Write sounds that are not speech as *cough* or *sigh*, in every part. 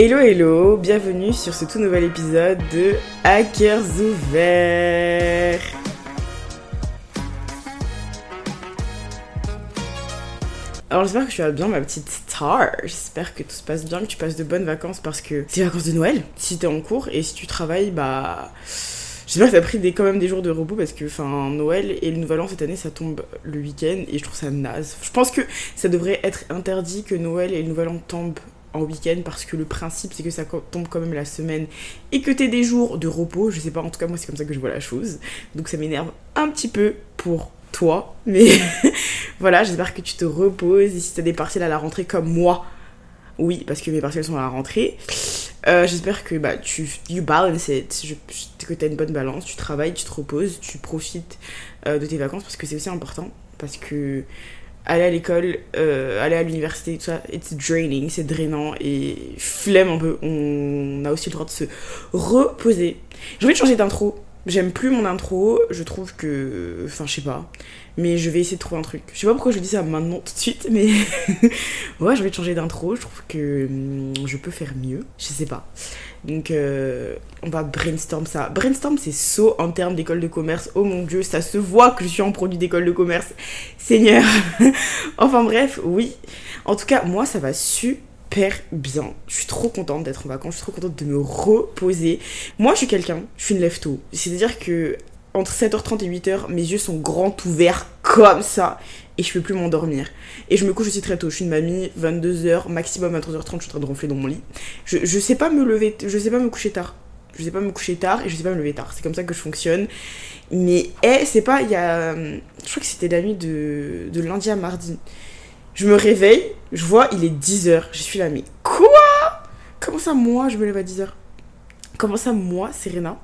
Hello hello, bienvenue sur ce tout nouvel épisode de Hackers ouverts. Alors j'espère que tu vas bien ma petite star, j'espère que tout se passe bien, que tu passes de bonnes vacances parce que c'est vacances de Noël, si t'es en cours et si tu travailles bah... J'espère que t'as pris quand même des jours de repos parce que enfin Noël et le Nouvel An cette année ça tombe le week-end et je trouve ça naze. Je pense que ça devrait être interdit que Noël et le Nouvel An tombent en week-end parce que le principe c'est que ça tombe quand même la semaine et que t'aies des jours de repos. Je sais pas, en tout cas moi c'est comme ça que je vois la chose. Donc ça m'énerve un petit peu pour toi. Mais *laughs* voilà, j'espère que tu te reposes et si t'as des partiels à la rentrée comme moi. Oui, parce que mes partiels sont à la rentrée. Euh, j'espère que bah, tu you balance it, que tu as une bonne balance, tu travailles, tu te reposes, tu profites euh, de tes vacances parce que c'est aussi important. Parce que aller à l'école, euh, aller à l'université, tout ça, it's draining, c'est drainant et flemme un peu. On a aussi le droit de se reposer. J'ai envie de changer d'intro. J'aime plus mon intro, je trouve que. Enfin, je sais pas. Mais je vais essayer de trouver un truc. Je sais pas pourquoi je dis ça maintenant tout de suite, mais. *laughs* ouais, j'ai envie de changer d'intro. Je trouve que hum, je peux faire mieux. Je sais pas. Donc, euh, on va brainstorm ça. Brainstorm, c'est saut en termes d'école de commerce. Oh mon dieu, ça se voit que je suis en produit d'école de commerce. Seigneur. *laughs* enfin, bref, oui. En tout cas, moi, ça va super bien. Je suis trop contente d'être en vacances, je suis trop contente de me reposer. Moi, je suis quelqu'un, je suis une lève tôt. C'est-à-dire que entre 7h30 et 8h, mes yeux sont grands ouverts comme ça et je peux plus m'endormir. Et je me couche aussi très tôt. Je suis une mamie, 22h, maximum 23h30, je suis en train de ronfler dans mon lit. Je, je sais pas me lever, je sais pas me coucher tard. Je sais pas me coucher tard et je sais pas me lever tard. C'est comme ça que je fonctionne. Mais, eh, c'est pas, il y a. Je crois que c'était la nuit de, de lundi à mardi. Je me réveille, je vois, il est 10h. Je suis là, mais quoi? Comment ça, moi, je me lève à 10h Comment ça, moi, Serena?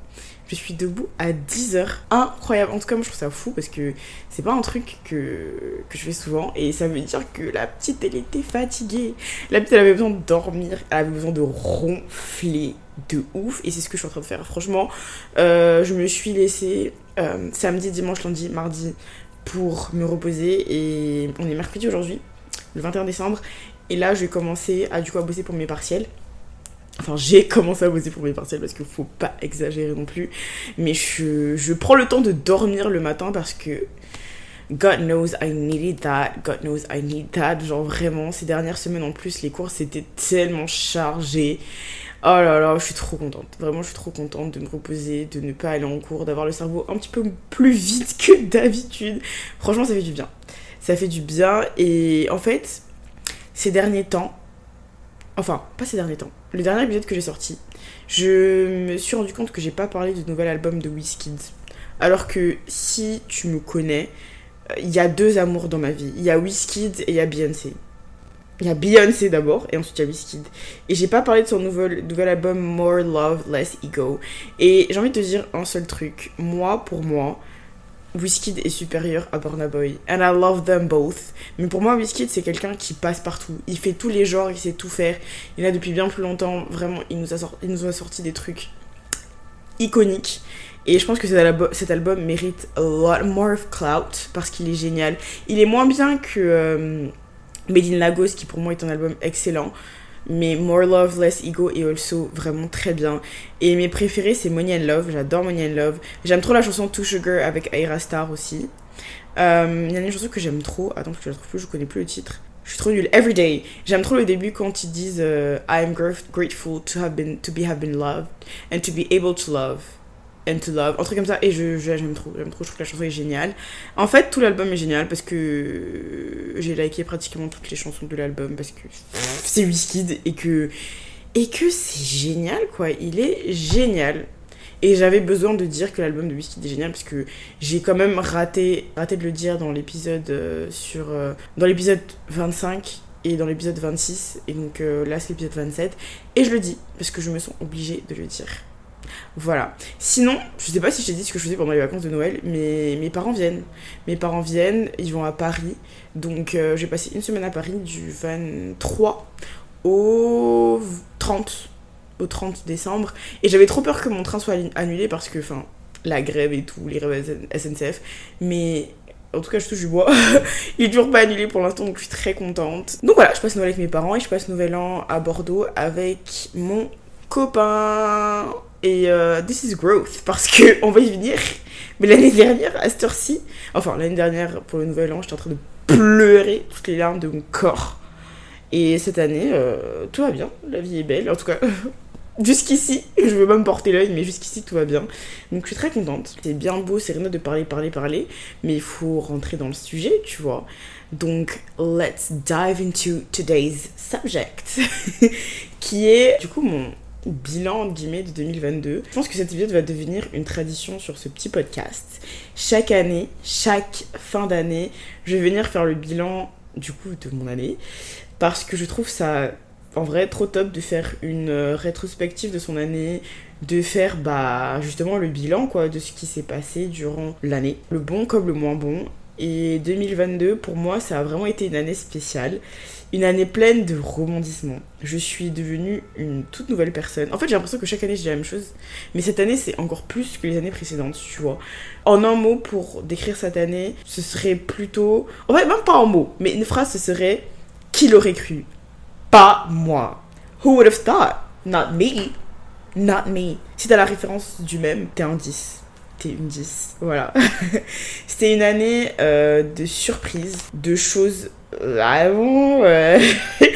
Je suis debout à 10h. Incroyable. En tout cas, moi, je trouve ça fou parce que c'est pas un truc que, je fais souvent. Et ça veut dire que la petite, elle était fatiguée. La petite, elle avait besoin de dormir. Elle avait besoin de ronfler de ouf. Et c'est ce que je suis en train de faire. Franchement, euh, je me suis laissée euh, samedi, dimanche, lundi, mardi pour me reposer. Et on est mercredi aujourd'hui le 21 décembre. Et là, je vais commencer à du coup à bosser pour mes partiels. Enfin, j'ai *laughs* commencé à bosser pour mes partiels parce qu'il faut pas exagérer non plus. Mais je, je, prends le temps de dormir le matin parce que God knows I needed that. God knows I need that. Genre vraiment, ces dernières semaines en plus, les cours c'était tellement chargé. Oh là là, je suis trop contente. Vraiment, je suis trop contente de me reposer, de ne pas aller en cours, d'avoir le cerveau un petit peu plus vite que d'habitude. Franchement, ça fait du bien ça fait du bien. Et en fait, ces derniers temps, enfin, pas ces derniers temps, le dernier épisode que j'ai sorti, je me suis rendu compte que j'ai pas parlé du nouvel album de Wizkid. Alors que si tu me connais, il y a deux amours dans ma vie. Il y a Wizkid et il y a Beyoncé. Il y a Beyoncé d'abord et ensuite il y a Wizkid. Et j'ai pas parlé de son nouvel, nouvel album More Love, Less Ego. Et j'ai envie de te dire un seul truc. Moi, pour moi, Wizkid est supérieur à Burna Boy. And I love them both. Mais pour moi, Wizkid, c'est quelqu'un qui passe partout. Il fait tous les genres, il sait tout faire. Il a depuis bien plus longtemps. Vraiment, il nous a, sorti, des trucs iconiques. Et je pense que cet album mérite a lot more of clout parce qu'il est génial. Il est moins bien que euh, Made in Lagos, qui pour moi est un album excellent. Mais More Love, Less Ego et Also vraiment très bien. Et mes préférés, c'est Money and Love. J'adore Money and Love. J'aime trop la chanson Too Sugar avec Aira Star aussi. Euh, il y a une chanson que j'aime trop. Attends, je la trouve plus, je connais plus le titre. Je suis trop nulle. Everyday. J'aime trop le début quand ils disent euh, I am grateful to have been to be have been loved and to be able to love and to Love, un truc comme ça, et je, j'aime trop, j'aime trop, je trouve que la chanson est géniale. En fait, tout l'album est génial parce que j'ai liké pratiquement toutes les chansons de l'album parce que c'est Wizkid et que, et que c'est génial quoi, il est génial. Et j'avais besoin de dire que l'album de Wizkid est génial parce que j'ai quand même raté, raté de le dire dans l'épisode euh, sur, euh, dans l'épisode 25 et dans l'épisode 26 et donc euh, là c'est l'épisode 27 et je le dis parce que je me sens obligée de le dire. Voilà. Sinon, je sais pas si je t'ai dit ce que je faisais pendant les vacances de Noël, mais mes parents viennent. Mes parents viennent, ils vont à Paris. Donc euh, j'ai passé une semaine à Paris du 23 au 30 au 30 décembre et j'avais trop peur que mon train soit annulé parce que enfin la grève et tout, les grèves SNCF, mais En tout cas, je touche du bois. *laughs* il est toujours pas annulé pour l'instant, donc je suis très contente. Donc voilà, je passe Noël avec mes parents et je passe Nouvel An à Bordeaux avec mon copain. Et euh, this is growth, parce que *laughs* on va y venir. Mais l'année dernière, à cette heure-ci, enfin l'année dernière pour le Nouvel An, j'étais en train de pleurer toutes les larmes de mon corps. Et cette année, euh, tout va bien, la vie est belle. En tout cas, *laughs* jusqu'ici, je veux pas me porter l'œil, mais jusqu'ici tout va bien. Donc je suis très contente. C'est bien beau, c'est rien de parler, parler, parler, mais il faut rentrer dans le sujet, tu vois. Donc let's dive into today's subject, *laughs* qui est du coup mon bilan de 2022. Je pense que cet épisode va devenir une tradition sur ce petit podcast. Chaque année, chaque fin d'année, je vais venir faire le bilan du coup de mon année parce que je trouve ça en vrai trop top de faire une euh, rétrospective de son année, de faire bah justement le bilan quoi de ce qui s'est passé durant l'année, le bon comme le moins bon. Et 2022 pour moi ça a vraiment été une année spéciale, une année pleine de rebondissements. Je suis devenue une toute nouvelle personne. En fait j'ai l'impression que chaque année je dis la même chose, mais cette année c'est encore plus que les années précédentes, tu vois. En un mot pour décrire cette année, ce serait plutôt, en fait même pas en mots, mais une phrase ce serait qui l'aurait cru? Pas moi. Who would have thought? Not me. Not me. Si t'as la référence du même, t'es un 10. Une 10. Voilà. *laughs* C'était une année euh, de surprises, de choses vraiment. Euh,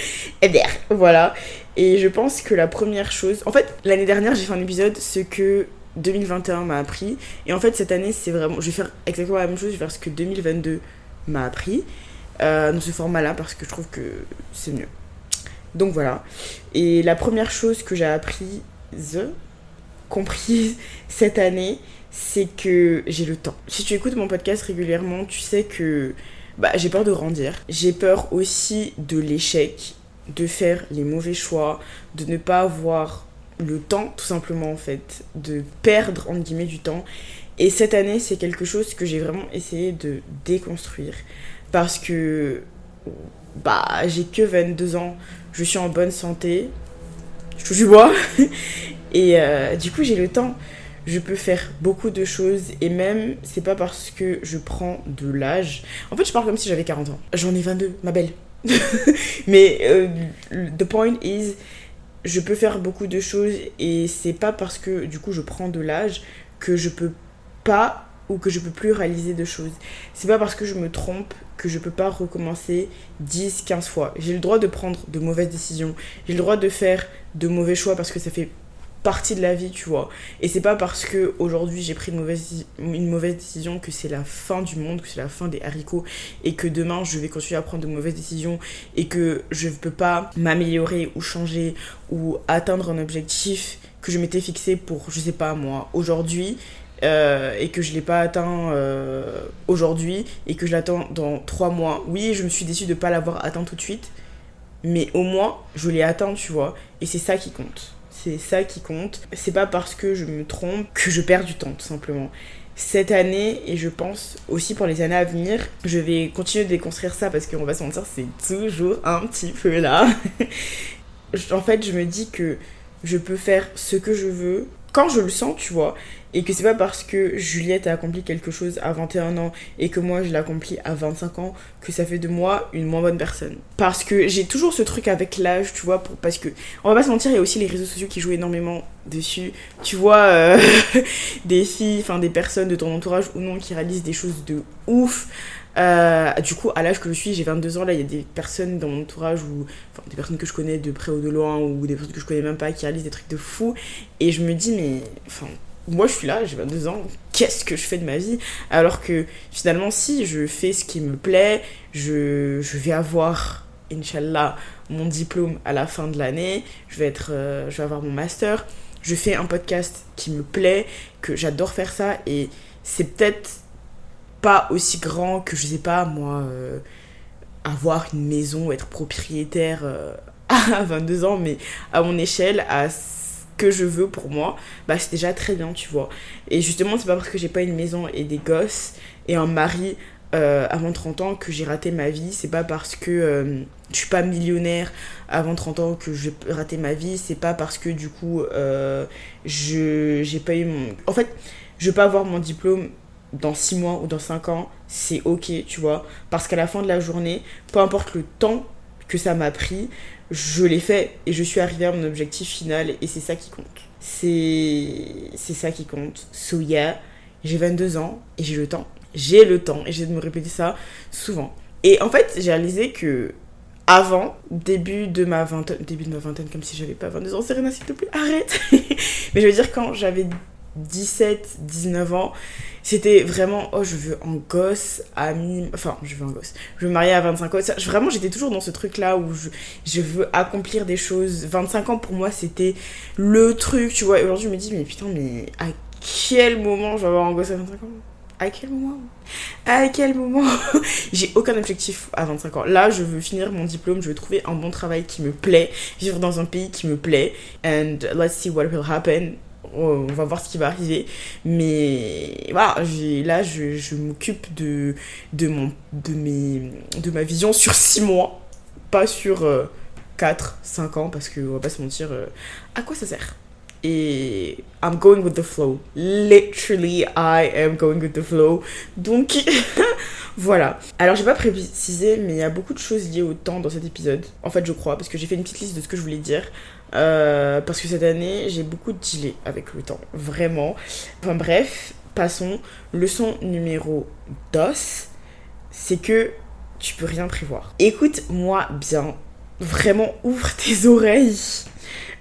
*laughs* voilà. Et je pense que la première chose. En fait, l'année dernière, j'ai fait un épisode ce que 2021 m'a appris. Et en fait, cette année, c'est vraiment. Je vais faire exactement la même chose. Je vais faire ce que 2022 m'a appris. Euh, dans ce format-là, parce que je trouve que c'est mieux. Donc voilà. Et la première chose que j'ai apprise, comprise *laughs* cette année, c'est que j'ai le temps. Si tu écoutes mon podcast régulièrement, tu sais que bah, j'ai peur de grandir. J'ai peur aussi de l'échec, de faire les mauvais choix, de ne pas avoir le temps, tout simplement en fait, de perdre en guillemets du temps. Et cette année, c'est quelque chose que j'ai vraiment essayé de déconstruire. Parce que bah, j'ai que 22 ans, je suis en bonne santé, je touche du bois, *laughs* et euh, du coup j'ai le temps. Je peux faire beaucoup de choses et même c'est pas parce que je prends de l'âge. En fait, je parle comme si j'avais 40 ans. J'en ai 22, ma belle. *laughs* Mais euh, the point is, je peux faire beaucoup de choses et c'est pas parce que du coup je prends de l'âge que je peux pas ou que je peux plus réaliser de choses. C'est pas parce que je me trompe que je peux pas recommencer 10, 15 fois. J'ai le droit de prendre de mauvaises décisions. J'ai le droit de faire de mauvais choix parce que ça fait partie de la vie, tu vois. Et c'est pas parce que aujourd'hui j'ai pris une mauvaise, une mauvaise décision que c'est la fin du monde, que c'est la fin des haricots et que demain je vais continuer à prendre de mauvaises décisions et que je peux pas m'améliorer ou changer ou atteindre un objectif que je m'étais fixé pour, je sais pas moi, aujourd'hui euh, et que je l'ai pas atteint euh, aujourd'hui et que je l'attends dans trois mois. Oui, je me suis déçue de pas l'avoir atteint tout de suite, mais au moins je l'ai atteint, tu vois, et c'est ça qui compte. C'est ça qui compte. C'est pas parce que je me trompe que je perds du temps, tout simplement. Cette année, et je pense aussi pour les années à venir, je vais continuer de déconstruire ça parce qu'on va se mentir, c'est toujours un petit peu là. *laughs* en fait, je me dis que je peux faire ce que je veux quand je le sens, tu vois, et que c'est pas parce que Juliette a accompli quelque chose à 21 ans et que moi je l'accomplis à 25 ans que ça fait de moi une moins bonne personne. Parce que j'ai toujours ce truc avec l'âge, tu vois, parce que on va pas se mentir, il y a aussi les réseaux sociaux qui jouent énormément dessus. Tu vois euh, *laughs* des filles, enfin des personnes de ton entourage ou non qui réalisent des choses de ouf. Euh, du coup, à l'âge que je suis, j'ai 22 ans, là, il y a des personnes dans mon entourage, ou enfin, des personnes que je connais de près ou de loin, ou des personnes que je connais même pas, qui réalisent des trucs de fou. Et je me dis, mais enfin, moi je suis là, j'ai 22 ans, qu'est-ce que je fais de ma vie? Alors que finalement, si je fais ce qui me plaît, je, je vais avoir, Inch'Allah, mon diplôme à la fin de l'année, je, vais euh, je vais avoir mon master, je fais un podcast qui me plaît, que j'adore faire ça, et c'est peut-être pas aussi grand que, je sais pas, moi, euh, avoir une maison, être propriétaire euh, *laughs* à 22 ans, mais à mon échelle, à que je veux pour moi, bah c'est déjà très bien, tu vois. Et justement, c'est pas parce que j'ai pas une maison et des gosses et un mari euh, avant 30 ans que j'ai raté ma vie. C'est pas parce que euh, je suis pas millionnaire avant 30 ans que j'ai raté ma vie. C'est pas parce que du coup, euh, je j'ai pas eu mon. En fait, je veux pas avoir mon diplôme dans 6 mois ou dans 5 ans, c'est ok, tu vois. Parce qu'à la fin de la journée, peu importe le temps que ça m'a pris, je l'ai fait et je suis arrivée à mon objectif final et c'est ça qui compte. C'est c'est ça qui compte. So yeah, j'ai 22 ans et j'ai le temps. J'ai le temps et j'ai de me répéter ça souvent. Et en fait, j'ai réalisé que avant, début de ma vingtaine, début de ma vingtaine, comme si j'avais pas 22 ans, Serena, s'il te plaît, arrête *laughs* Mais je veux dire, quand j'avais 17, 19 ans, c'était vraiment, oh, je veux un gosse à. Enfin, je veux un gosse. Je veux me marier à 25 ans. vraiment, j'étais toujours dans ce truc-là où je, je, veux accomplir des choses. 25 ans, pour moi, c'était le truc, tu vois. Aujourd'hui, je me dis, mais putain, mais à quel moment je vais avoir un gosse à 25 ans? À quel moment? À quel moment? *laughs* J'ai aucun objectif à 25 ans. Là, je veux finir mon diplôme, je veux trouver un bon travail qui me plaît, vivre dans un pays qui me plaît, and let's see what will happen. On va voir ce qui va arriver. Mais voilà, là, je, je m'occupe de, de, ma vision sur 6 mois, pas sur 4, euh, 5 ans, parce que on va pas se mentir, euh, à quoi ça sert? Et I'm going with the flow. Literally, I am going with the flow. Donc, *laughs* voilà. Alors, j'ai pas précisé, mais il y a beaucoup de choses liées au temps dans cet épisode. En fait, je crois, parce que j'ai fait une petite liste de ce que je voulais dire. Euh, parce que cette année, j'ai beaucoup de delay avec le temps. Vraiment. Enfin, bref, passons. Leçon numéro 2, c'est que tu peux rien prévoir. Écoute-moi bien. Vraiment, ouvre tes *laughs* oreilles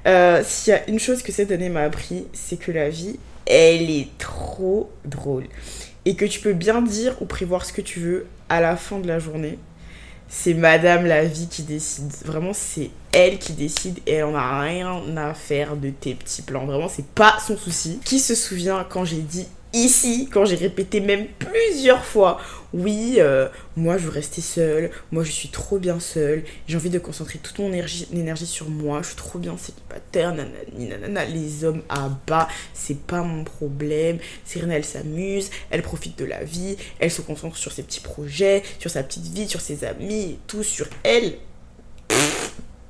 euh, s'il y a une chose que cette année m'a appris, c'est que la vie, elle est trop drôle. Et que tu peux bien dire ou prévoir ce que tu veux à la fin de la journée. C'est Madame la vie qui décide. Vraiment, c'est elle qui décide et elle en a rien à faire de tes petits plans. Vraiment, c'est pas son souci. Qui se souvient quand j'ai dit ici, quand j'ai répété même plusieurs fois, oui, euh, moi je veux rester seule, moi je suis trop bien seule, j'ai envie de concentrer toute mon énergie, sur moi, je suis trop bien célibataire, nanani, nanana, les hommes à bas, c'est pas mon problème. Serena elle s'amuse, elle profite de la vie, elle se concentre sur ses petits projets, sur sa petite vie, sur ses amis, tout sur elle.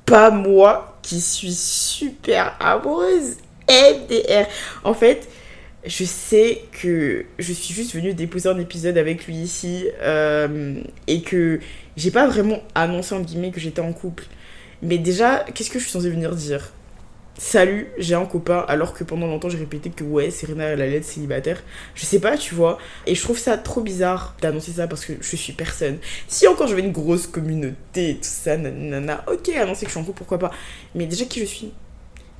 pas moi qui suis super amoureuse. MDR. En fait, je sais que je suis juste venue déposer un épisode avec lui ici euh, et que j'ai pas vraiment annoncé en guillemets que j'étais en couple. Mais déjà, qu'est-ce que je suis censée venir dire? Salut, j'ai un copain, alors que pendant longtemps j'ai répété que ouais, Serena elle allait être célibataire. Je sais pas, tu vois. Et je trouve ça trop bizarre d'annoncer ça parce que je suis personne. Si encore j'avais une grosse communauté, tout ça, nanana, ok, annoncer que je suis en couple, pourquoi pas. Mais déjà, qui je suis?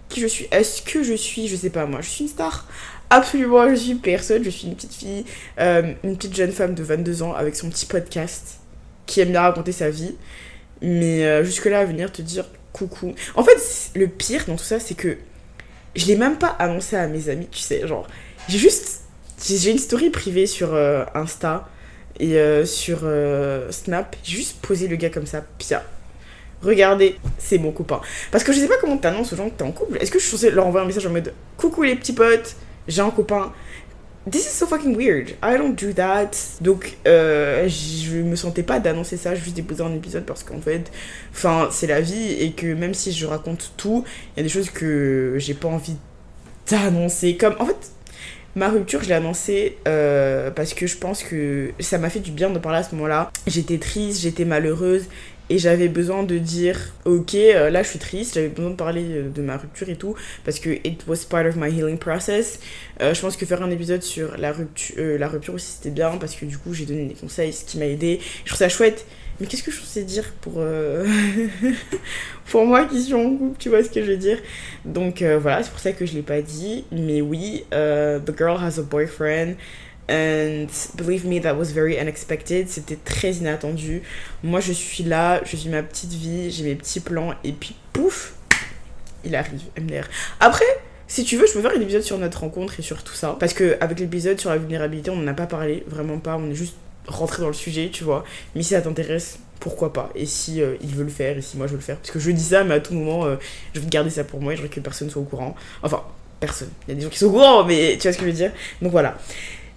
Qui je suis Est-ce que je suis, je sais pas moi, je suis une star absolument, je suis personne. Je suis une petite fille, euh, une petite jeune femme de 22 ans avec son petit podcast qui aime bien raconter sa vie. Mais euh, jusque-là, à venir te dire coucou. En fait, le pire dans tout ça, c'est que je l'ai même pas annoncé à mes amis, tu sais. Genre, j'ai juste. J'ai une story privée sur euh, Insta et sur Snap. J'ai juste posé le gars comme ça, pia. Regardez, c'est mon copain. Parce que je sais pas comment t'annonces aux gens que t'es en couple. Est-ce que je suis censée leur envoyer un message en mode Coucou les petits potes, j'ai un copain. This is so fucking weird. I don't do that. Donc, euh, je me sentais pas d'annoncer ça, juste déposer un épisode parce qu'en fait, enfin, c'est la vie et que même si je raconte tout, il y a des choses que j'ai pas envie d'annoncer. Comme, en fait, ma rupture, je l'ai annoncée euh, parce que je pense que ça m'a fait du bien de parler à ce moment-là. J'étais triste, j'étais malheureuse et j'avais besoin de dire ok euh, là je suis triste j'avais besoin de parler euh, de ma rupture et tout parce que it was part of my healing process. Euh, je pense que faire un épisode sur la rupture la rupture aussi c'était bien parce que du coup j'ai donné des conseils ce qui m'a aidé. Je trouve ça chouette. Mais qu'est-ce que je pensais dire pour *laughs* pour moi qui suis en couple tu vois ce que je veux dire? Donc voilà c'est pour ça que je l'ai pas dit. Mais oui the girl has a boyfriend And believe me, that was very unexpected. C'était très inattendu. Moi, je suis là, je vis ma petite vie, j'ai mes petits plans, et puis pouf, il arrive, MDR. Après, si tu veux, je peux faire un épisode sur notre rencontre et sur tout ça. Parce que avec l'épisode sur la vulnérabilité, on n'en a pas parlé, vraiment pas. On est juste rentré dans le sujet, tu vois. Mais si ça t'intéresse, pourquoi pas? Et si euh, il veut le faire, et si moi je veux le faire? Parce que je dis ça, mais à tout moment, euh, je veux garder ça pour moi et je veux que personne soit au courant. Enfin, personne. Il y a des gens qui sont au courant, mais tu vois ce que je veux dire? Donc voilà.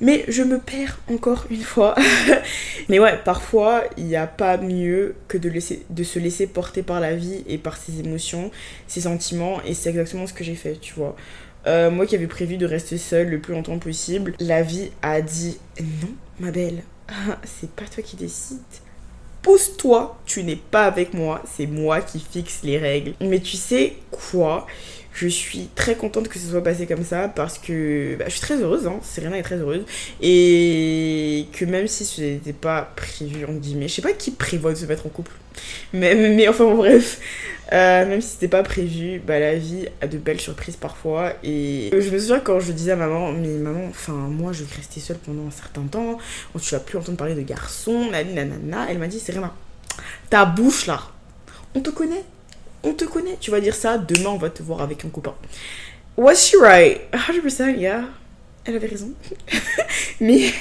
Mais je me perds encore une fois. *laughs* Mais ouais, parfois, il n'y a pas mieux que de, laisser, se laisser porter par la vie et par ses émotions, ses sentiments. Et c'est exactement ce que j'ai fait, tu vois. Euh, moi qui avais prévu de rester seule le plus longtemps possible, la vie a dit non, ma belle, *laughs* c'est pas toi qui décides. Pousse-toi, tu n'es pas avec moi, c'est moi qui fixe les règles. Mais tu sais quoi? Je suis très contente que ce soit passé comme ça parce que bah, je suis très heureuse, hein. Serena est très heureuse. Et que même si ce n'était pas prévu, en guillemets, je sais pas qui prévoit de se mettre en couple. Mais, enfin bref, euh, même si c'était pas prévu, bah, la vie a de belles surprises parfois. Et je me souviens quand je disais à maman, mais maman, enfin moi je vais rester seule pendant un certain temps, tu vas plus entendre parler de garçons, nanana. Elle m'a dit, Serena, ta bouche là, on te connaît? On te connaît. Tu vas dire ça, demain on va te voir avec un copain. Was she right? 100%, yeah. Elle avait raison. *laughs* mais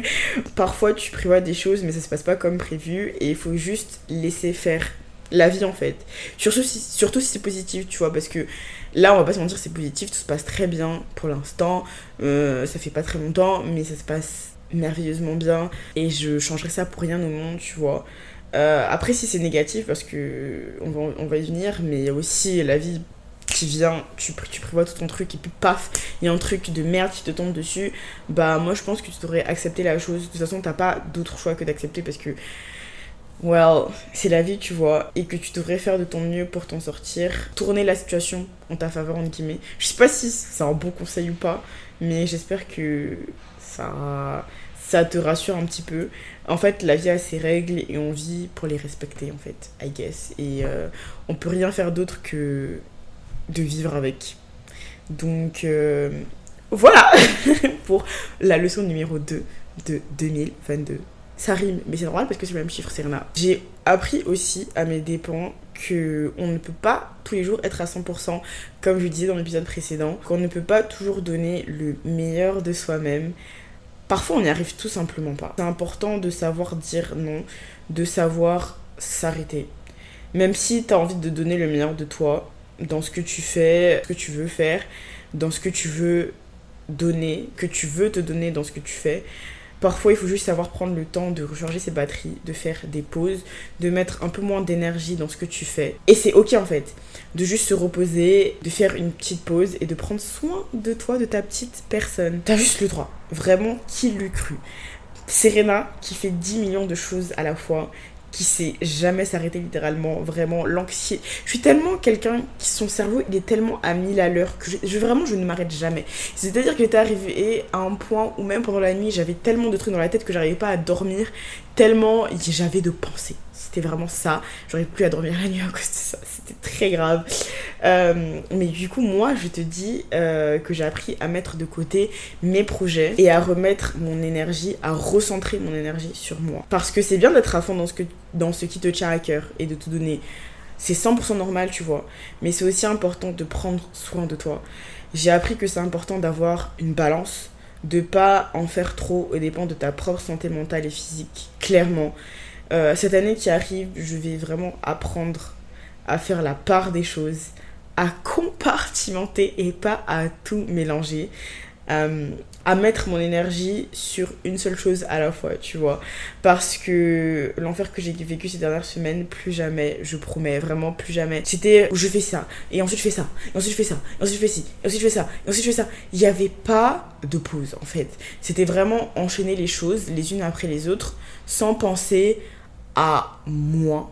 *laughs* parfois tu prévois des choses, mais ça se passe pas comme prévu et il faut juste laisser faire la vie en fait. Surtout si, surtout si c'est positif, tu vois, parce que là on va pas se mentir, c'est positif, tout se passe très bien pour l'instant. Euh, ça fait pas très longtemps, mais ça se passe merveilleusement bien et je changerai ça pour rien au monde, tu vois. Euh, après, si c'est négatif, parce que on va, y venir, mais il y a aussi la vie qui vient, tu, prévois tout ton truc et puis paf, il y a un truc de merde qui te tombe dessus. Bah, moi je pense que tu devrais accepter la chose. De toute façon, t'as pas d'autre choix que d'accepter parce que, well, c'est la vie, tu vois, et que tu devrais faire de ton mieux pour t'en sortir. Tourner la situation en ta faveur, en guillemets. Je sais pas si c'est un bon conseil ou pas, mais j'espère que ça te rassure un petit peu. En fait, la vie a ses règles et on vit pour les respecter, en fait, I guess. Et euh, on peut rien faire d'autre que de vivre avec. Donc, euh, voilà *laughs* pour la leçon numéro 2 de 2022. Ça rime, mais c'est normal parce que c'est le même chiffre, Serena. J'ai appris aussi à mes dépens que on ne peut pas tous les jours être à 100%, comme je disais dans l'épisode précédent, qu'on ne peut pas toujours donner le meilleur de soi-même Parfois, on n'y arrive tout simplement pas. C'est important de savoir dire non, de savoir s'arrêter. Même si tu as envie de donner le meilleur de toi dans ce que tu fais, ce que tu veux faire, dans ce que tu veux donner, que tu veux te donner dans ce que tu fais, Parfois, il faut juste savoir prendre le temps de recharger ses batteries, de faire des pauses, de mettre un peu moins d'énergie dans ce que tu fais. Et c'est ok en fait, de juste se reposer, de faire une petite pause et de prendre soin de toi, de ta petite personne. T'as juste le droit. Vraiment, qui l'eût cru? Serena, qui fait 10 millions de choses à la fois, qui sait jamais s'arrêter littéralement, vraiment l'anxiété. Je suis tellement quelqu'un qui son cerveau il est tellement à mille à l'heure que je, vraiment je ne m'arrête jamais. C'est-à-dire que j'étais arrivée à un point où même pendant la nuit j'avais tellement de trucs dans la tête que j'arrivais pas à dormir, tellement j'avais de pensées c'était vraiment ça. J'aurais plus à dormir la nuit à cause de ça. C'était très grave. Euh, mais du coup, moi, je te dis euh, que j'ai appris à mettre de côté mes projets et à remettre mon énergie, à recentrer mon énergie sur moi. Parce que c'est bien d'être à fond dans ce, que, dans ce qui te tient à cœur et de te donner. C'est 100% normal, tu vois. Mais c'est aussi important de prendre soin de toi. J'ai appris que c'est important d'avoir une balance de pas en faire trop au dépend de ta propre santé mentale et physique, clairement. Euh, cette année qui arrive, je vais vraiment apprendre à faire la part des choses, à compartimenter et pas à tout mélanger. Euh, à mettre mon énergie sur une seule chose à la fois, tu vois. Parce que l'enfer que j'ai vécu ces dernières semaines, plus jamais, je promets, vraiment plus jamais. C'était je fais ça, et ensuite je fais ça, et ensuite je fais ça, et ensuite je fais ci, et ensuite je fais ça, et ensuite je fais ça. Il n'y avait pas de pause en fait. C'était vraiment enchaîner les choses les unes après les autres sans penser à moi,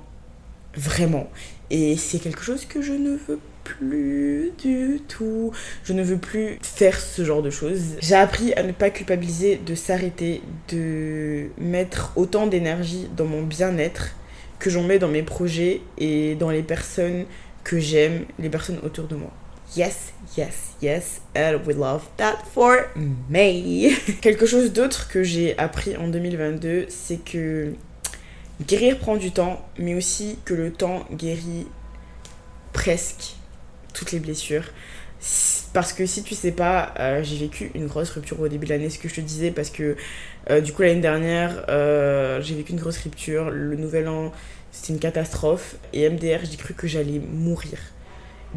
vraiment. Et c'est quelque chose que je ne veux plus du tout. Je ne veux plus faire ce genre de choses. J'ai appris à ne pas culpabiliser, de s'arrêter, de mettre autant d'énergie dans mon bien-être que j'en mets dans mes projets et dans les personnes que j'aime, les personnes autour de moi. Yes, yes, yes, and we love that for me. *laughs* Quelque chose d'autre que j'ai appris en 2022, c'est que Guérir prend du temps, mais aussi que le temps guérit presque toutes les blessures. Parce que si tu sais pas, euh, j'ai vécu une grosse rupture au début de l'année, ce que je te disais, parce que euh, du coup l'année dernière, euh, j'ai vécu une grosse rupture. Le nouvel an, c'était une catastrophe. Et MDR, j'ai cru que j'allais mourir.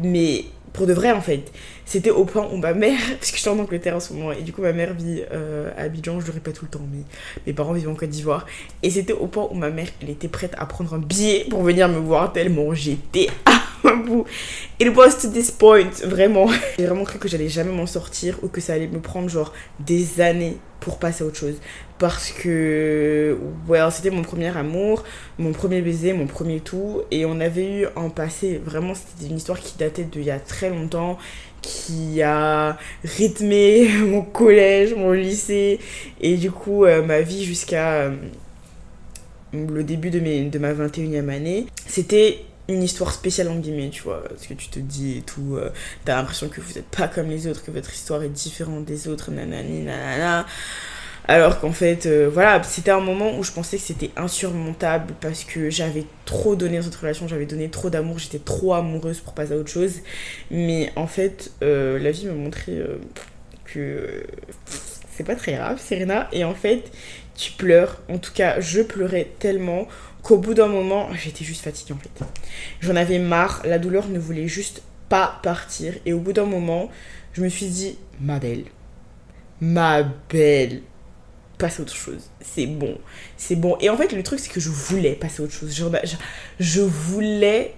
Mais pour de vrai en fait. C'était au point où ma mère, *laughs* parce que je suis en Angleterre en ce moment, et du coup ma mère vit euh, à Abidjan, je le répète tout le temps, mais mes parents vivent en Côte d'Ivoire. Et c'était au point où ma mère, elle était prête à prendre un billet pour venir me voir tellement j'étais It was to this point, vraiment. *laughs* J'ai vraiment cru que j'allais jamais m'en sortir ou que ça allait me prendre genre des années pour passer à autre chose. Parce que, well, c'était mon premier amour, mon premier baiser, mon premier tout. Et on avait eu un passé, vraiment, c'était une histoire qui datait d'il y a très longtemps qui a rythmé *laughs* mon collège, mon lycée et du coup euh, ma vie jusqu'à euh, le début de, mes, de ma 21e année. C'était une histoire spéciale en guillemets, tu vois, ce que tu te dis et tout, euh, t'as l'impression que vous n'êtes pas comme les autres, que votre histoire est différente des autres, nanani, nanana. Alors qu'en fait, euh, voilà, c'était un moment où je pensais que c'était insurmontable parce que j'avais trop donné dans cette relation, j'avais donné trop d'amour, j'étais trop amoureuse pour passer à autre chose. Mais en fait, euh, la vie m'a montré que c'est pas très grave, Serena. Et en fait, tu pleures. En tout cas, je pleurais tellement qu'au bout d'un moment, j'étais juste fatiguée en fait. J'en avais marre, la douleur ne voulait juste pas partir. Et au bout d'un moment, je me suis dit, ma belle, ma belle, passer à autre chose. C'est bon. C'est bon. Et en fait, le truc, c'est que je voulais passer à autre chose. Je voulais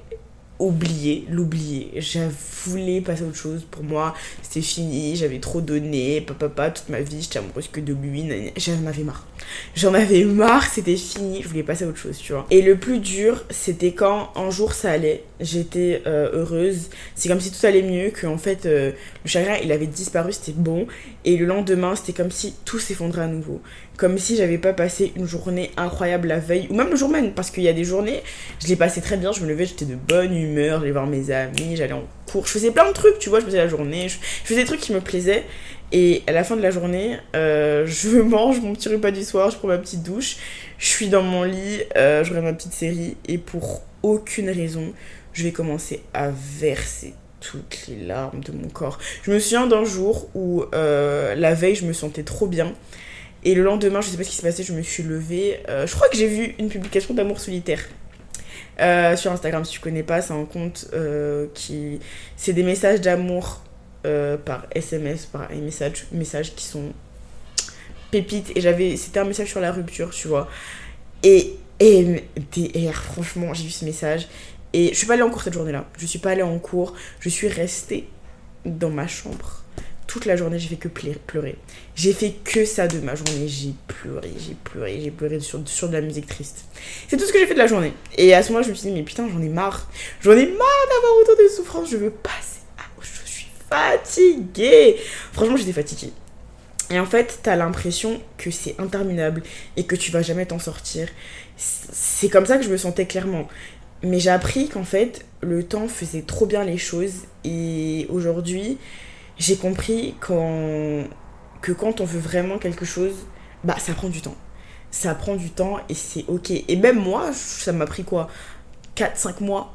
oublier, l'oublier. Je voulais passer à autre chose. Pour moi, c'était fini. J'avais trop donné. Papa, papa, toute ma vie, j'étais amoureuse que de lui. J'en avais marre. J'en avais marre. C'était fini. Je voulais passer à autre chose, tu vois. Et le plus dur, c'était quand un jour ça allait. J'étais euh, heureuse. C'est comme si tout allait mieux. Que en fait, euh, le chagrin, il avait disparu. C'était bon. Et le lendemain, c'était comme si tout s'effondrait à nouveau comme si j'avais pas passé une journée incroyable la veille, ou même le jour même, parce qu'il y a des journées, je l'ai passé très bien, je me levais, j'étais de bonne humeur, j'allais voir mes amis, j'allais en cours, je faisais plein de trucs, tu vois, je faisais la journée, je, faisais des trucs qui me plaisaient, et à la fin de la journée, euh, *laughs* je mange mon petit repas du soir, je prends ma petite douche, je suis dans mon lit, euh, je regarde ma petite série, et pour aucune raison, je vais commencer à verser toutes les larmes de mon corps. Je me souviens d'un jour où euh, la veille, je me sentais trop bien. Et le lendemain, je sais pas ce qui s'est passé, je me suis levée. Euh, je crois que j'ai vu une publication d'amour solitaire. Euh, sur Instagram, si tu connais pas, c'est un compte euh, qui. C'est des messages d'amour par SMS, par messages, messages qui sont pépites. Et j'avais. C'était un message sur la rupture, tu vois. Et MDR, franchement, j'ai vu ce message. Et je suis pas allée en cours cette journée-là. Je suis pas allée en cours. Je suis restée dans ma chambre toute la journée, j'ai fait que pleurer. J'ai fait que ça de ma journée. J'ai pleuré, j'ai pleuré, j'ai pleuré sur, de la musique triste. C'est tout ce que j'ai fait de la journée. Et à ce moment-là, je me suis dit, mais putain, j'en ai marre. J'en ai marre d'avoir autant de souffrance. Je veux passer Je suis fatiguée. Franchement, j'étais fatiguée. Et en fait, t'as l'impression que c'est interminable et que tu vas jamais t'en sortir. C'est comme ça que je me sentais clairement. Mais j'ai appris qu'en fait, le temps faisait trop bien les choses. Et aujourd'hui, j'ai compris que quand on veut vraiment quelque chose, bah ça prend du temps. Ça prend du temps et c'est ok. Et même moi, ça m'a pris quoi? 4-5 mois.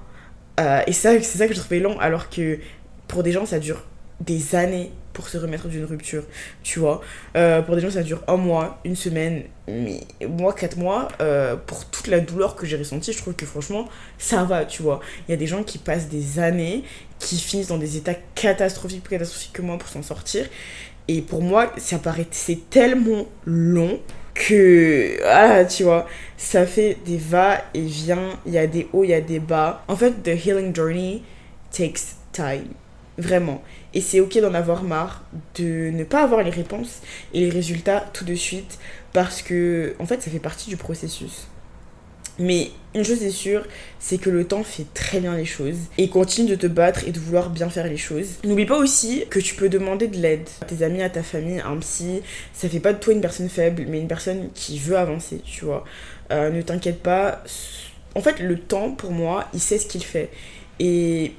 Euh, et c'est ça que je trouvais long, alors que pour des gens, ça dure des années pour se remettre d'une rupture, tu vois. Euh, pour des gens, ça dure un mois, une semaine, mais moi, quatre mois, euh, pour toute la douleur que j'ai ressentie, je trouve que franchement, ça va, tu vois. Il y a des gens qui passent des années, qui finissent dans des états catastrophiques, plus catastrophiques que moi pour s'en sortir. Et pour moi, ça paraît, c'est tellement long que, ah, tu vois, ça fait des va-et-vient, il y a des hauts, il y a des bas. En fait, the healing journey takes time. Vraiment. Et c'est ok d'en avoir marre, de ne pas avoir les réponses et les résultats tout de suite, parce que, en fait, ça fait partie du processus. Mais une chose est sûre, c'est que le temps fait très bien les choses et continue de te battre et de vouloir bien faire les choses. N'oublie pas aussi que tu peux demander de l'aide à tes amis, à ta famille, à un psy. Ça fait pas de toi une personne faible, mais une personne qui veut avancer, tu vois. Euh, ne t'inquiète pas. En fait, le temps, pour moi, il sait ce qu'il fait. Et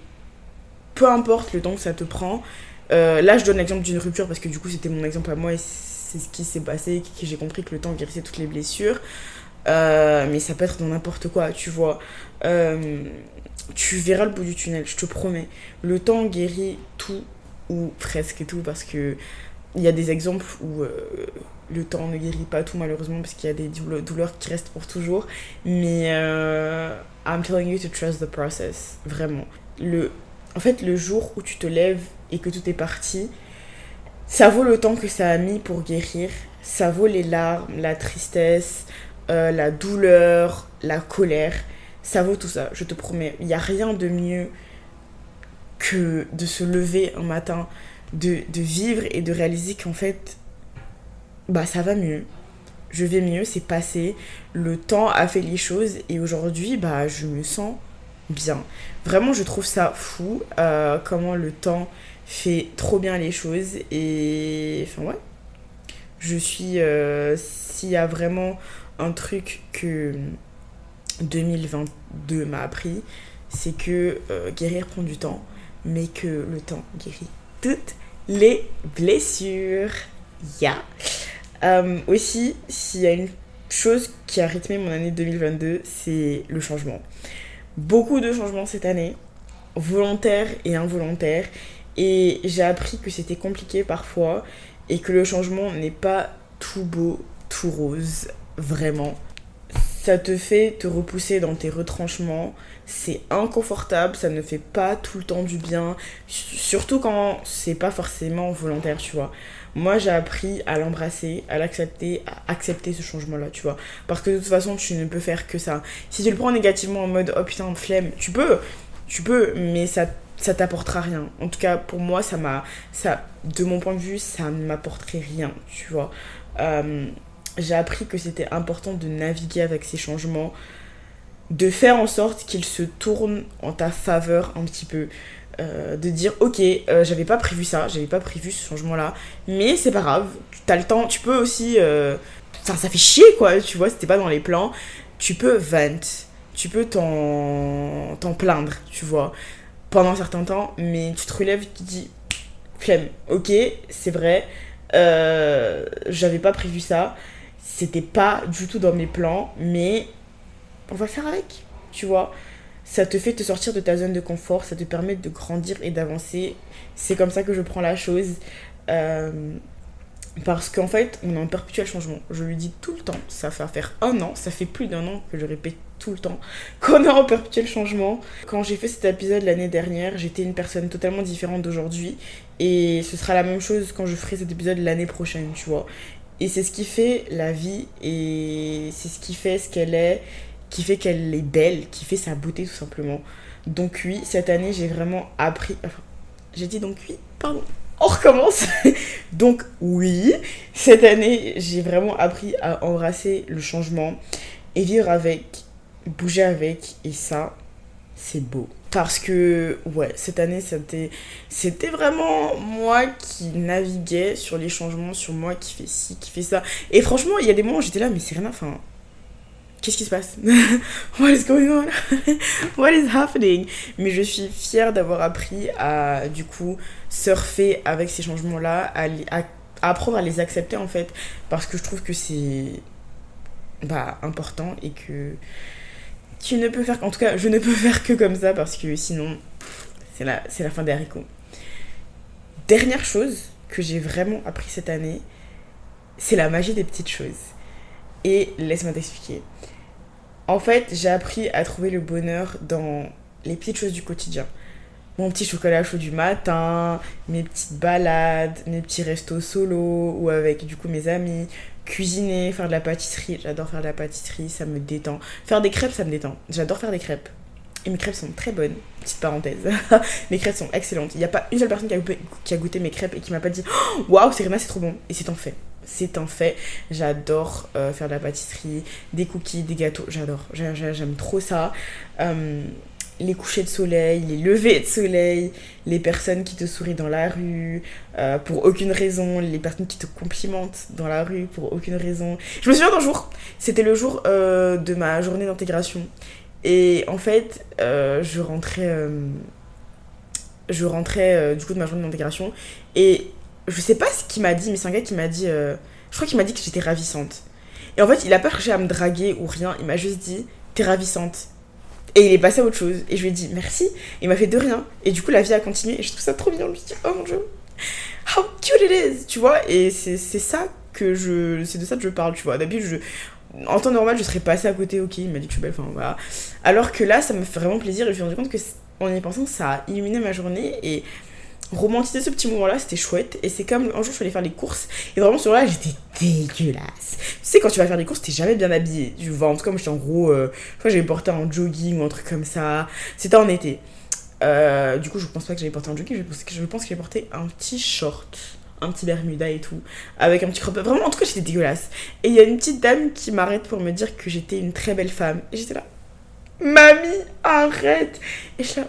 peu importe le temps que ça te prend. Euh, là, je donne l'exemple d'une rupture parce que du coup, c'était mon exemple à moi et c'est ce qui s'est passé, que j'ai compris que le temps guérissait toutes les blessures. Euh, mais ça peut être dans n'importe quoi, tu vois. Euh, tu verras le bout du tunnel, je te promets. Le temps guérit tout, ou presque tout, parce que il y a des exemples où le temps ne guérit pas tout, malheureusement, parce qu'il y a des douleurs qui restent pour toujours. Mais I'm telling you to trust the process, vraiment. Le en fait, le jour où tu te lèves et que tout est parti, ça vaut le temps que ça a mis pour guérir. Ça vaut les larmes, la tristesse, euh, la douleur, la colère. Ça vaut tout ça, je te promets. Il n'y a rien de mieux que de se lever un matin, de, de vivre et de réaliser qu'en fait, bah ça va mieux. Je vais mieux, c'est passé. Le temps a fait les choses et aujourd'hui, bah je me sens bien. Vraiment, je trouve ça fou euh, comment le temps fait trop bien les choses et enfin ouais. Je suis euh, s'il y a vraiment un truc que 2022 m'a appris, c'est que euh, guérir prend du temps, mais que le temps guérit toutes les blessures. Ya. Euh, aussi, s'il y a une chose qui a rythmé mon année 2022, c'est le changement. Beaucoup de changements cette année, volontaires et involontaires. Et j'ai appris que c'était compliqué parfois et que le changement n'est pas tout beau, tout rose, vraiment. Ça te fait te repousser dans tes retranchements, c'est inconfortable, ça ne fait pas tout le temps du bien, surtout quand c'est pas forcément volontaire, tu vois. Moi, j'ai appris à l'embrasser, à l'accepter, à accepter ce changement-là, tu vois. Parce que de toute façon, tu ne peux faire que ça. Si tu le prends négativement en mode oh putain, flemme, tu peux, tu peux, mais ça ça t'apportera rien. En tout cas, pour moi, ça m'a ça de mon point de vue, ça ne m'apporterait rien, tu vois. Euh, j'ai appris que c'était important de naviguer avec ces changements, de faire en sorte qu'ils se tournent en ta faveur un petit peu. Euh, de dire ok euh, j'avais pas prévu ça j'avais pas prévu ce changement là mais c'est pas grave t'as le temps tu peux aussi euh, enfin ça fait chier quoi tu vois c'était pas dans les plans tu peux vent tu peux t'en t'en plaindre tu vois pendant un certain temps mais tu te relèves tu te dis flemme ok c'est vrai j'avais pas prévu ça c'était pas du tout dans mes plans mais on va faire avec, tu vois. Ça te fait te sortir de ta zone de confort, ça te permet de grandir et d'avancer. C'est comme ça que je prends la chose. Euh, parce qu'en fait, on est en perpétuel changement. Je lui dis tout le temps, ça va faire un an, ça fait plus d'un an que je répète tout le temps *laughs* qu'on est en perpétuel changement. Quand j'ai fait cet épisode l'année dernière, j'étais une personne totalement différente d'aujourd'hui. Et ce sera la même chose quand je ferai cet épisode l'année prochaine, tu vois. Et c'est ce qui fait la vie et c'est ce qui fait ce qu'elle est qui fait qu'elle est belle, qui fait sa beauté tout simplement. Donc oui, cette année j'ai vraiment appris... Enfin, j'ai dit donc oui, pardon. On recommence. *laughs* donc oui, cette année j'ai vraiment appris à embrasser le changement et vivre avec, bouger avec et ça, c'est beau. Parce que, ouais, cette année, c'était, c'était vraiment moi qui naviguais sur les changements, sur moi qui fait ci, qui fait ça. Et franchement, il y a des moments où j'étais là, mais c'est rien, enfin, qu'est-ce qui se passe? *laughs* What is going on? *laughs* What is happening? Mais je suis fière d'avoir appris à, du coup, surfer avec ces changements-là, à, apprendre à les accepter, en fait, parce que je trouve que c'est bah, important et que tu ne peux faire, en tout cas, je ne peux *laughs* faire que comme ça, parce que sinon, c'est la, la fin des haricots. Dernière chose que j'ai vraiment appris cette année, c'est la magie des petites choses. Et laisse-moi t'expliquer. En fait, j'ai appris à trouver le bonheur dans les petites choses du quotidien. Mon petit chocolat chaud du matin, mes petites balades, mes petits restos solo ou avec du coup mes amis, cuisiner, faire de la pâtisserie. J'adore faire de la pâtisserie, ça me détend. Faire des crêpes, ça me détend. J'adore faire des crêpes. Et mes crêpes sont très bonnes. Petite parenthèse. *laughs* mes crêpes sont excellentes. Il n'y a pas une seule personne qui a, goûté, mes crêpes et qui m'a pas dit Waouh, Serena, c'est trop bon. Et c'est en fait c'est un fait. J'adore euh, faire de la pâtisserie, des cookies, des gâteaux. J'adore. J'aime trop ça. Euh, les couchers de soleil, les levées de soleil, les personnes qui te sourient dans la rue euh, pour aucune raison, les personnes qui te complimentent dans la rue pour aucune raison. Je me souviens d'un jour, c'était le jour de ma journée d'intégration. Et en fait, je rentrais, je rentrais du coup de ma journée d'intégration et je sais pas ce qu'il m'a dit, mais c'est un gars qui m'a dit. Euh, je crois qu'il m'a dit que j'étais ravissante. Et en fait, il a pas cherché à me draguer ou rien, il m'a juste dit T'es ravissante. Et il est passé à autre chose. Et je lui ai dit merci. Il m'a fait de rien. Et du coup, la vie a continué. Et je trouve ça trop bien. Je me dis Oh mon dieu, how cute it is. Tu vois Et c'est ça que je. C'est de ça que je parle, tu vois. D'habitude, je. En temps normal, je serais passée à côté, ok, il m'a dit que je suis belle, enfin voilà. Alors que là, ça me fait vraiment plaisir et je me suis rendu compte que en y pensant, ça a illuminé ma journée et romantiser ce petit moment là c'était chouette et c'est comme un jour je suis faire les courses et vraiment ce jour-là j'étais dégueulasse tu sais quand tu vas faire des courses t'es jamais bien habillée tu vois en tout cas moi j'étais en gros euh, je j'avais porté un jogging ou un truc comme ça c'était en été Euh, du coup, je pense pas que j'allais porter un jogging, je pense que je porter un petit short, un petit bermuda et tout, avec un petit crop. Vraiment, en tout cas, j'étais dégueulasse. Et il y a une petite dame qui m'arrête pour me dire que j'étais une très belle femme. Et j'étais là, mamie, arrête Et je suis là,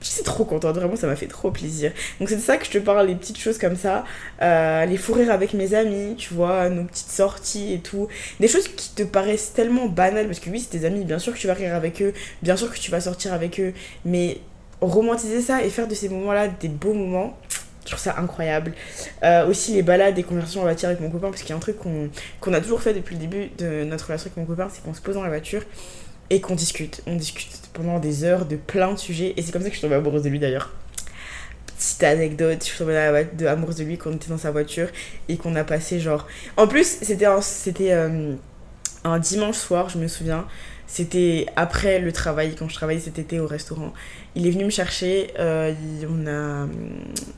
je suis trop contente, vraiment ça m'a fait trop plaisir. Donc c'est de ça que je te parle, les petites choses comme ça, euh, les fous rires avec mes amis, tu vois, nos petites sorties et tout. Des choses qui te paraissent tellement banales, parce que oui, c'est tes amis, bien sûr que tu vas rire avec eux, bien sûr que tu vas sortir avec eux, mais romantiser ça et faire de ces moments-là des beaux moments, je trouve ça incroyable. Euh, aussi les balades et conversations en voiture avec mon copain, parce qu'il y a un truc qu'on a toujours fait depuis le début de notre relation avec mon copain, c'est qu'on se pose dans la voiture et qu'on discute. On discute pendant des heures de plein de sujets. Et c'est comme ça que je suis tombée amoureuse de lui d'ailleurs. Petite anecdote, je suis tombée amoureuse de lui quand on était dans sa voiture et qu'on a passé genre. En plus, c'était un, c'était, euh, un dimanche soir, je me souviens. C'était après le travail, quand je travaillais cet été au restaurant. Il est venu me chercher, euh, on a,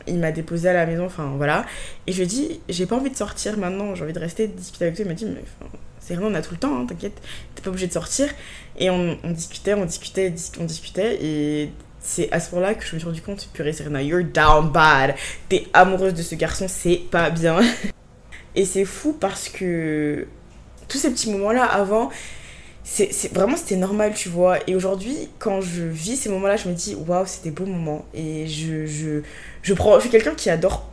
il m'a déposé à la maison, enfin voilà. Et je lui ai dit, j'ai pas envie de sortir maintenant, j'ai envie de rester discuter avec toi. Il m'a dit, mais c'est rien, on a tout le temps, hein, t'inquiète, t'es pas obligé de sortir. Et on, discutait, on discutait, on discutait, et c'est à ce moment-là que je me suis rendu compte, purée Serena, you're down bad, t'es amoureuse de ce garçon, c'est pas bien. *laughs* et c'est fou parce que tous ces petits moments-là avant, c'est vraiment c'était normal tu vois. Et aujourd'hui quand je vis ces moments là je me dis waouh c'était des beaux moments. Et je je je prends je suis quelqu'un qui adore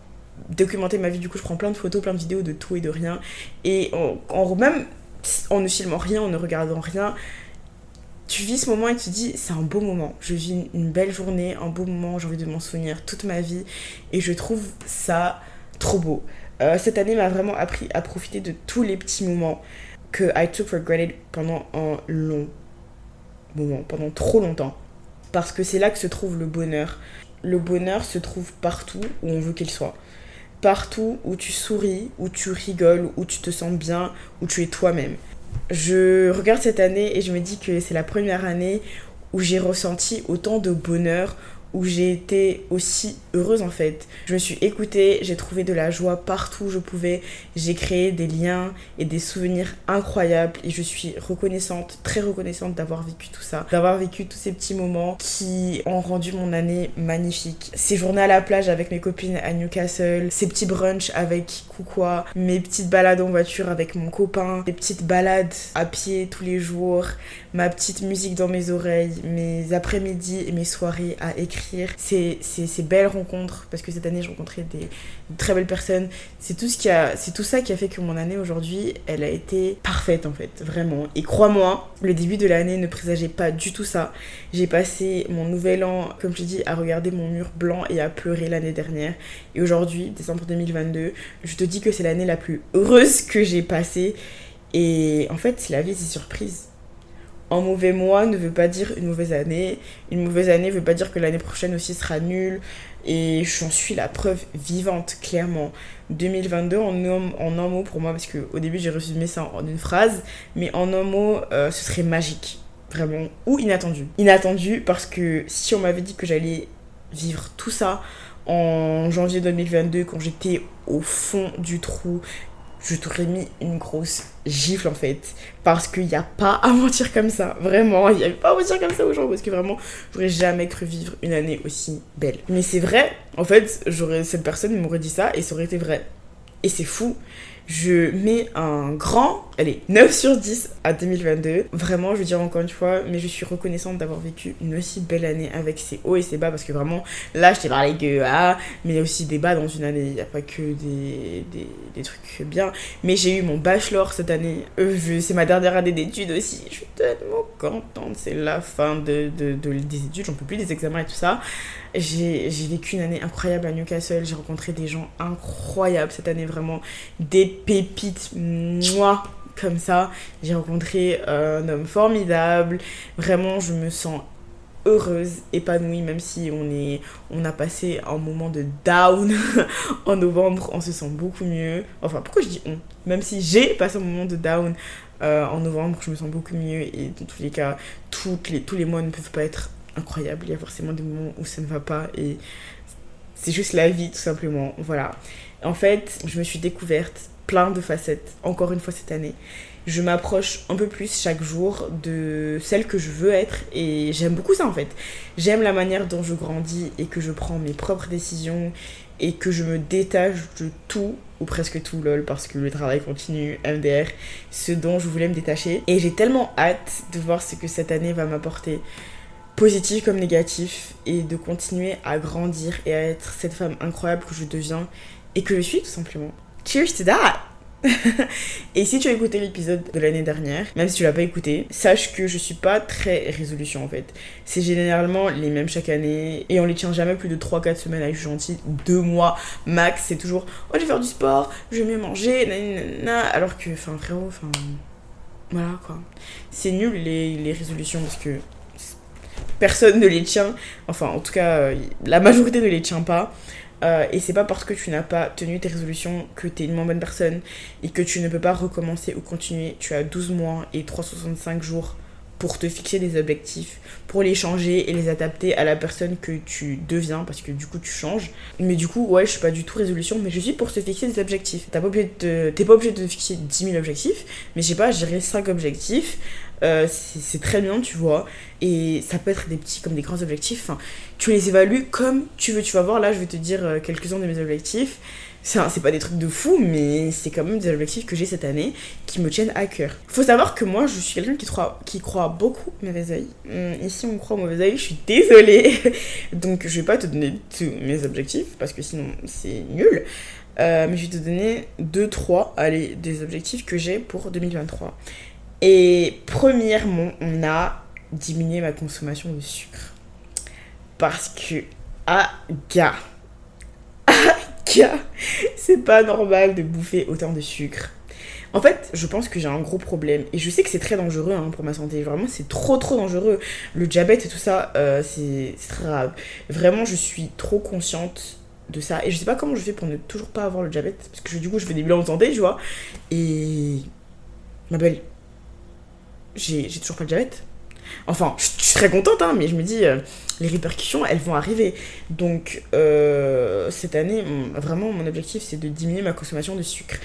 documenter ma vie. Du coup je prends plein de photos plein de vidéos de tout et de rien. Et en, en même en ne filmant rien, en ne regardant rien, tu vis ce moment et tu dis c'est un beau moment. Je vis une belle journée, un beau moment, j'ai envie de m'en souvenir toute ma vie et je trouve ça trop beau. Euh, cette année m'a vraiment appris à profiter de tous les petits moments que I took for granted pendant un long moment, pendant trop longtemps. Parce que c'est là que se trouve le bonheur. Le bonheur se trouve partout où on veut qu'il soit partout où tu souris, où tu rigoles, où tu te sens bien, où tu es toi-même. Je regarde cette année et je me dis que c'est la première année où j'ai ressenti autant de bonheur, où j'ai été aussi heureuse en fait. Je me suis écoutée, j'ai trouvé de la joie partout où je pouvais, j'ai créé des liens et des souvenirs incroyables et je suis reconnaissante, très reconnaissante d'avoir vécu tout ça, d'avoir vécu tous ces petits moments qui ont rendu mon année magnifique. Ces journées à la plage avec mes copines à Newcastle, ces petits brunchs avec Koukoua, mes petites balades en voiture avec mon copain, des petites balades à pied tous les jours, ma petite musique dans mes oreilles, mes après-midi et mes soirées à écrire, ces, ces, belles rencontres, parce que cette année j'ai rencontré des, très belles personnes, c'est tout, ce qui a, c'est tout ça qui a fait que mon année aujourd'hui, elle a été parfaite en fait, vraiment. Et crois-moi, le début de l'année ne présageait pas du tout ça. J'ai passé mon nouvel an, comme je dis, à regarder mon mur blanc et à pleurer l'année dernière. Et aujourd'hui, décembre 2022, je te dis que c'est l'année la plus heureuse que j'ai passée. Et en fait, la vie, c'est surprise un mauvais mois ne veut pas dire une mauvaise année. Une mauvaise année ne veut pas dire que l'année prochaine aussi sera nulle. Et j'en suis la preuve vivante, clairement. 2022 en, en un mot pour moi, parce qu'au début j'ai résumé ça en une phrase, mais en un mot, euh, ce serait magique. Vraiment. Ou inattendu. Inattendu parce que si on m'avait dit que j'allais vivre tout ça en janvier 2022 quand j'étais au fond du trou, je t'aurais mis une grosse gifle en fait. Parce qu'il n'y a pas à *laughs* mentir comme ça. Vraiment, il n'y a pas à mentir comme ça aux gens. Parce que vraiment, j'aurais jamais cru vivre une année aussi belle. Mais c'est vrai, en fait, j'aurais, cette personne m'aurait dit ça et ça aurait été vrai. Et c'est fou je mets un grand, allez, 9 sur 10 à 2022. Vraiment, je veux dire encore une fois, mais je suis reconnaissante d'avoir vécu une aussi belle année avec ses hauts et ses bas parce que vraiment, là, je t'ai parlé que ah, mais il y a aussi des bas dans une année. Il n'y a pas que des, des, des, trucs bien. Mais j'ai eu mon bachelor cette année. Euh, c'est ma dernière année d'études aussi. Je suis tellement contente. C'est la fin de, de, de des études. J'en peux plus des examens et tout ça. J'ai vécu une année incroyable à Newcastle. J'ai rencontré des gens incroyables cette année, vraiment des pépites, moi, comme ça. J'ai rencontré euh, un homme formidable. Vraiment, je me sens heureuse, épanouie, même si on, est, on a passé un moment de down *laughs* en novembre, on se sent beaucoup mieux. Enfin, pourquoi je dis on? Même si j'ai passé un moment de down euh, en novembre, je me sens beaucoup mieux et dans tous les cas, toutes les, tous les mois ne peuvent pas être incroyable. Il y a forcément des moments où ça ne va pas et c'est juste la vie tout simplement. Voilà. En fait, je me suis découverte plein de facettes, encore une fois cette année. je m'approche un peu plus chaque jour de celle que je veux être et j'aime beaucoup ça en fait. J'aime la manière dont je grandis et que je prends mes propres décisions et que je me détache de tout ou presque tout lol parce que le travail continue MDR ce dont je voulais me détacher et j'ai tellement hâte de voir ce que cette année va m'apporter positif comme négatif et de continuer à grandir et à être cette femme incroyable que je deviens et que je suis tout simplement. Cheers to that! *laughs* et si tu as écouté l'épisode de l'année dernière, même si tu l'as pas écouté, sache que je suis pas très résolution en fait. C'est généralement les mêmes chaque année et on les tient jamais plus de 3-4 semaines avec gentil, 2 mois max. C'est toujours oh je vais faire du sport, je vais mieux manger, nanana. Alors que, enfin frérot, enfin. Voilà quoi. C'est nul les, les résolutions parce que personne ne les tient. Enfin, en tout cas, la majorité ne les tient pas. Euh, et c'est pas parce que tu n'as pas tenu tes résolutions que tu es une moins bonne personne et que tu ne peux pas recommencer ou continuer. Tu as 12 mois et 365 jours pour te fixer des objectifs, pour les changer et les adapter à la personne que tu deviens, parce que du coup tu changes. Mais du coup, ouais, je suis pas du tout résolution, mais je suis pour se fixer des objectifs. T'es pas obligé de, pas obligé de te fixer 10 000 objectifs, mais je sais pas, gérer 5 objectifs, euh, c'est très bien, tu vois. Et ça peut être des petits comme des grands objectifs. Enfin, tu les évalues comme tu veux. Tu vas voir, là, je vais te dire euh, quelques-uns de mes objectifs. C'est pas des trucs de fou, mais c'est quand même des objectifs que j'ai cette année qui me tiennent à cœur. Faut savoir que moi, je suis quelqu'un qui croit, qui croit beaucoup au mauvais oeil. Hum, ici, on croit au mauvais oeil, je suis désolée. *laughs* Donc, je vais pas te donner tous mes objectifs parce que sinon, c'est nul. Euh, mais je vais te donner 2-3, allez, des objectifs que j'ai pour 2023. Et premièrement, on a diminué ma consommation de sucre. Parce que, ah, gars, ah, gars, c'est pas normal de bouffer autant de sucre. En fait, je pense que j'ai un gros problème. Et je sais que c'est très dangereux hein, pour ma santé. Vraiment, c'est trop, trop dangereux. Le diabète et tout ça, euh, c'est très grave. Vraiment, je suis trop consciente de ça. Et je sais pas comment je fais pour ne toujours pas avoir le diabète. Parce que du coup, je fais des bilans de santé, tu vois. Et. Ma belle, j'ai toujours pas de diabète. Enfin, je, suis très contente, hein, mais je me dis, euh, les répercussions, elles vont arriver. Donc, euh, cette année, vraiment, mon objectif, c'est de diminuer ma consommation de sucre.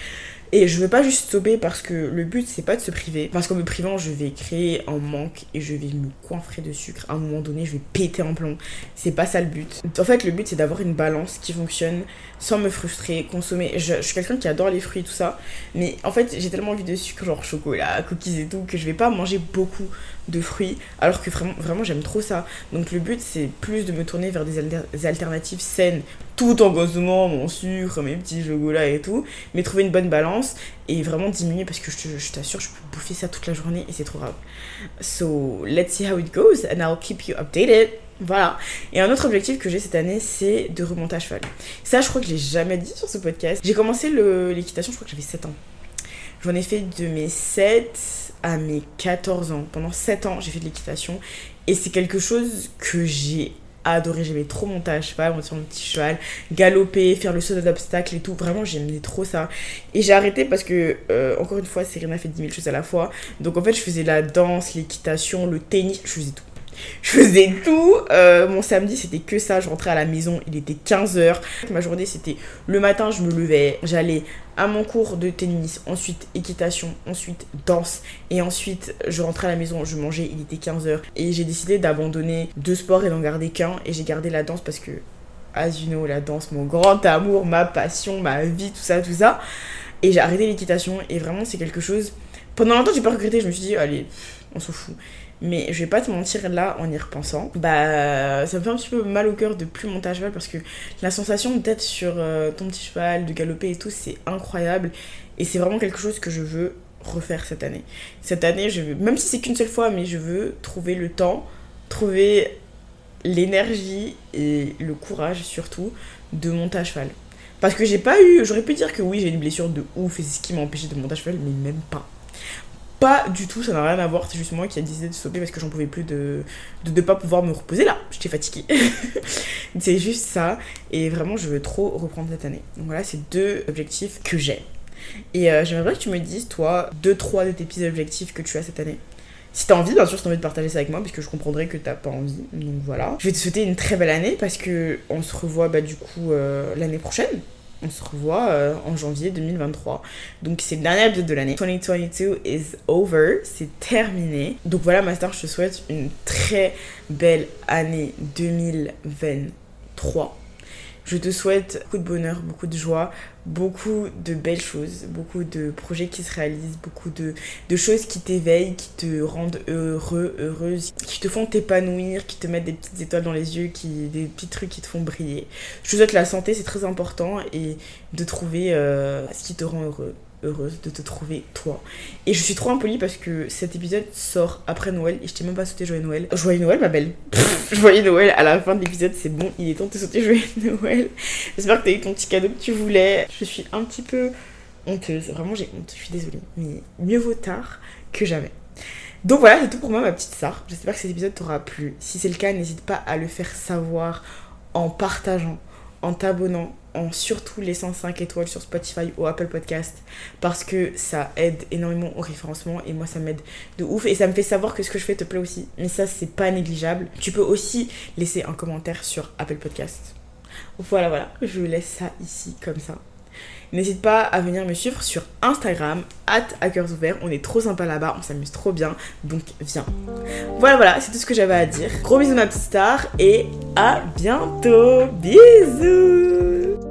Et je veux pas juste stopper parce que le but c'est pas de se priver. Parce qu'en me privant, je vais créer un manque et je vais me coinfrer de sucre. À un moment donné, je vais péter en plomb. C'est pas ça le but. En fait, le but c'est d'avoir une balance qui fonctionne sans me frustrer, consommer. Je, suis quelqu'un qui adore les fruits et tout ça. Mais en fait, j'ai tellement envie de sucre, genre chocolat, cookies et tout, que je vais pas manger beaucoup de fruits. Alors que vraiment, vraiment j'aime trop ça. Donc le but c'est plus de me tourner vers des alternatives saines tout en consommant mon sucre, mes petits chocolats et tout, mais trouver une bonne balance et vraiment diminuer parce que je, t'assure, je peux bouffer ça toute la journée et c'est trop grave. So, let's see how it goes and I'll keep you updated. Voilà. Et un autre objectif que j'ai cette année, c'est de remonter à cheval. Ça, je crois que je l'ai jamais dit sur ce podcast. J'ai commencé l'équitation, je crois que j'avais 7 ans. J'en ai fait de mes 7 à mes 14 ans. Pendant 7 ans, j'ai fait de l'équitation. Et c'est quelque chose que j'ai adoré. J'aimais trop monter à cheval, monter sur mon petit cheval, galoper, faire le saut d'obstacle et tout. Vraiment, j'aimais trop ça. Et j'ai arrêté parce que, euh, encore une fois, Serena fait 10 000 choses à la fois. Donc en fait, je faisais la danse, l'équitation, le tennis, je faisais tout. Je faisais tout. Euh, mon samedi, c'était que ça. Je rentrais à la maison, il était 15h. Ma journée, c'était le matin, je me levais, j'allais à mon cours de tennis, ensuite équitation, ensuite danse, et ensuite je rentrais à la maison, je mangeais, il était 15h. Et j'ai décidé d'abandonner deux sports et d'en garder qu'un. Et j'ai gardé la danse parce que, as you know, la danse, mon grand amour, ma passion, ma vie, tout ça, tout ça. Et j'ai arrêté l'équitation, et vraiment, c'est quelque chose. Pendant longtemps, j'ai pas regretté, je me suis dit, allez, on s'en fout. Mais je vais pas te mentir là en y repensant. Bah ça me fait un petit peu mal au cœur de plus monter à cheval parce que la sensation d'être sur euh, ton petit cheval, de galoper et tout, c'est incroyable. Et c'est vraiment quelque chose que je veux refaire cette année. Cette année, je veux, même si c'est qu'une seule fois, mais je veux trouver le temps, trouver l'énergie et le courage surtout de monter à cheval. Parce que j'ai pas eu, j'aurais pu dire que oui, j'ai une blessure de ouf et c'est ce qui m'a empêché de monter à cheval, mais même pas. Pas du tout, ça n'a rien à voir, c'est juste moi qui a décidé de stopper parce que j'en pouvais plus de ne pas pouvoir me reposer là, j'étais fatiguée. *laughs* c'est juste ça, et vraiment je veux trop reprendre cette année. Donc voilà, c'est deux objectifs que j'ai. Et euh, j'aimerais que tu me dises, toi, deux, trois de tes petits objectifs que tu as cette année. Si t'as envie, bien sûr, si t'as envie de partager ça avec moi, puisque je comprendrais que t'as pas envie. Donc voilà. Je vais te souhaiter une très belle année parce que on se revoit bah, du coup euh, l'année prochaine on se revoit euh, en janvier 2023. Donc c'est le dernier épisode de l'année. 2022 is over, c'est terminé. Donc voilà, Master, je te souhaite une très belle année 2023. Je te souhaite beaucoup de bonheur, beaucoup de joie, beaucoup de belles choses, beaucoup de projets qui se réalisent, beaucoup de, choses qui t'éveillent, qui te rendent heureux, heureuse, qui te font t'épanouir, qui te mettent des petites étoiles dans les yeux, qui, des petits trucs qui te font briller. Je te souhaite la santé, c'est très important, et de trouver euh, ce qui te rend heureux heureuse de te trouver toi. Et je suis trop impolie parce que cet épisode sort après Noël et je t'ai même pas sauté Joyeux Noël. Joyeux Noël, ma belle. *laughs* joyeux Noël à la fin de l'épisode, c'est bon, il est temps de te sauter Joyeux Noël. J'espère que t'as eu ton petit cadeau que tu voulais. Je suis un petit peu honteuse, vraiment j'ai honte, je suis désolée. Mais mieux vaut tard que jamais. Donc voilà, c'est tout pour moi, ma petite Sarah. J'espère que cet épisode t'aura plu. Si c'est le cas, n'hésite pas à le faire savoir en partageant, en t'abonnant, en surtout laissant 5 étoiles sur Spotify ou Apple Podcast parce que ça aide énormément au référencement et moi ça m'aide de ouf et ça me fait savoir que ce que je fais te plaît aussi. Mais ça c'est pas négligeable. Tu peux aussi laisser un commentaire sur Apple Podcast. Voilà voilà, je laisse ça ici comme ça. N'hésite pas à venir me suivre sur Instagram, at ouverts. On est trop sympa là-bas, on s'amuse trop bien, donc viens. Voilà, voilà, c'est tout ce que j'avais à dire. Gros bisous ma petite star et à bientôt. Bisous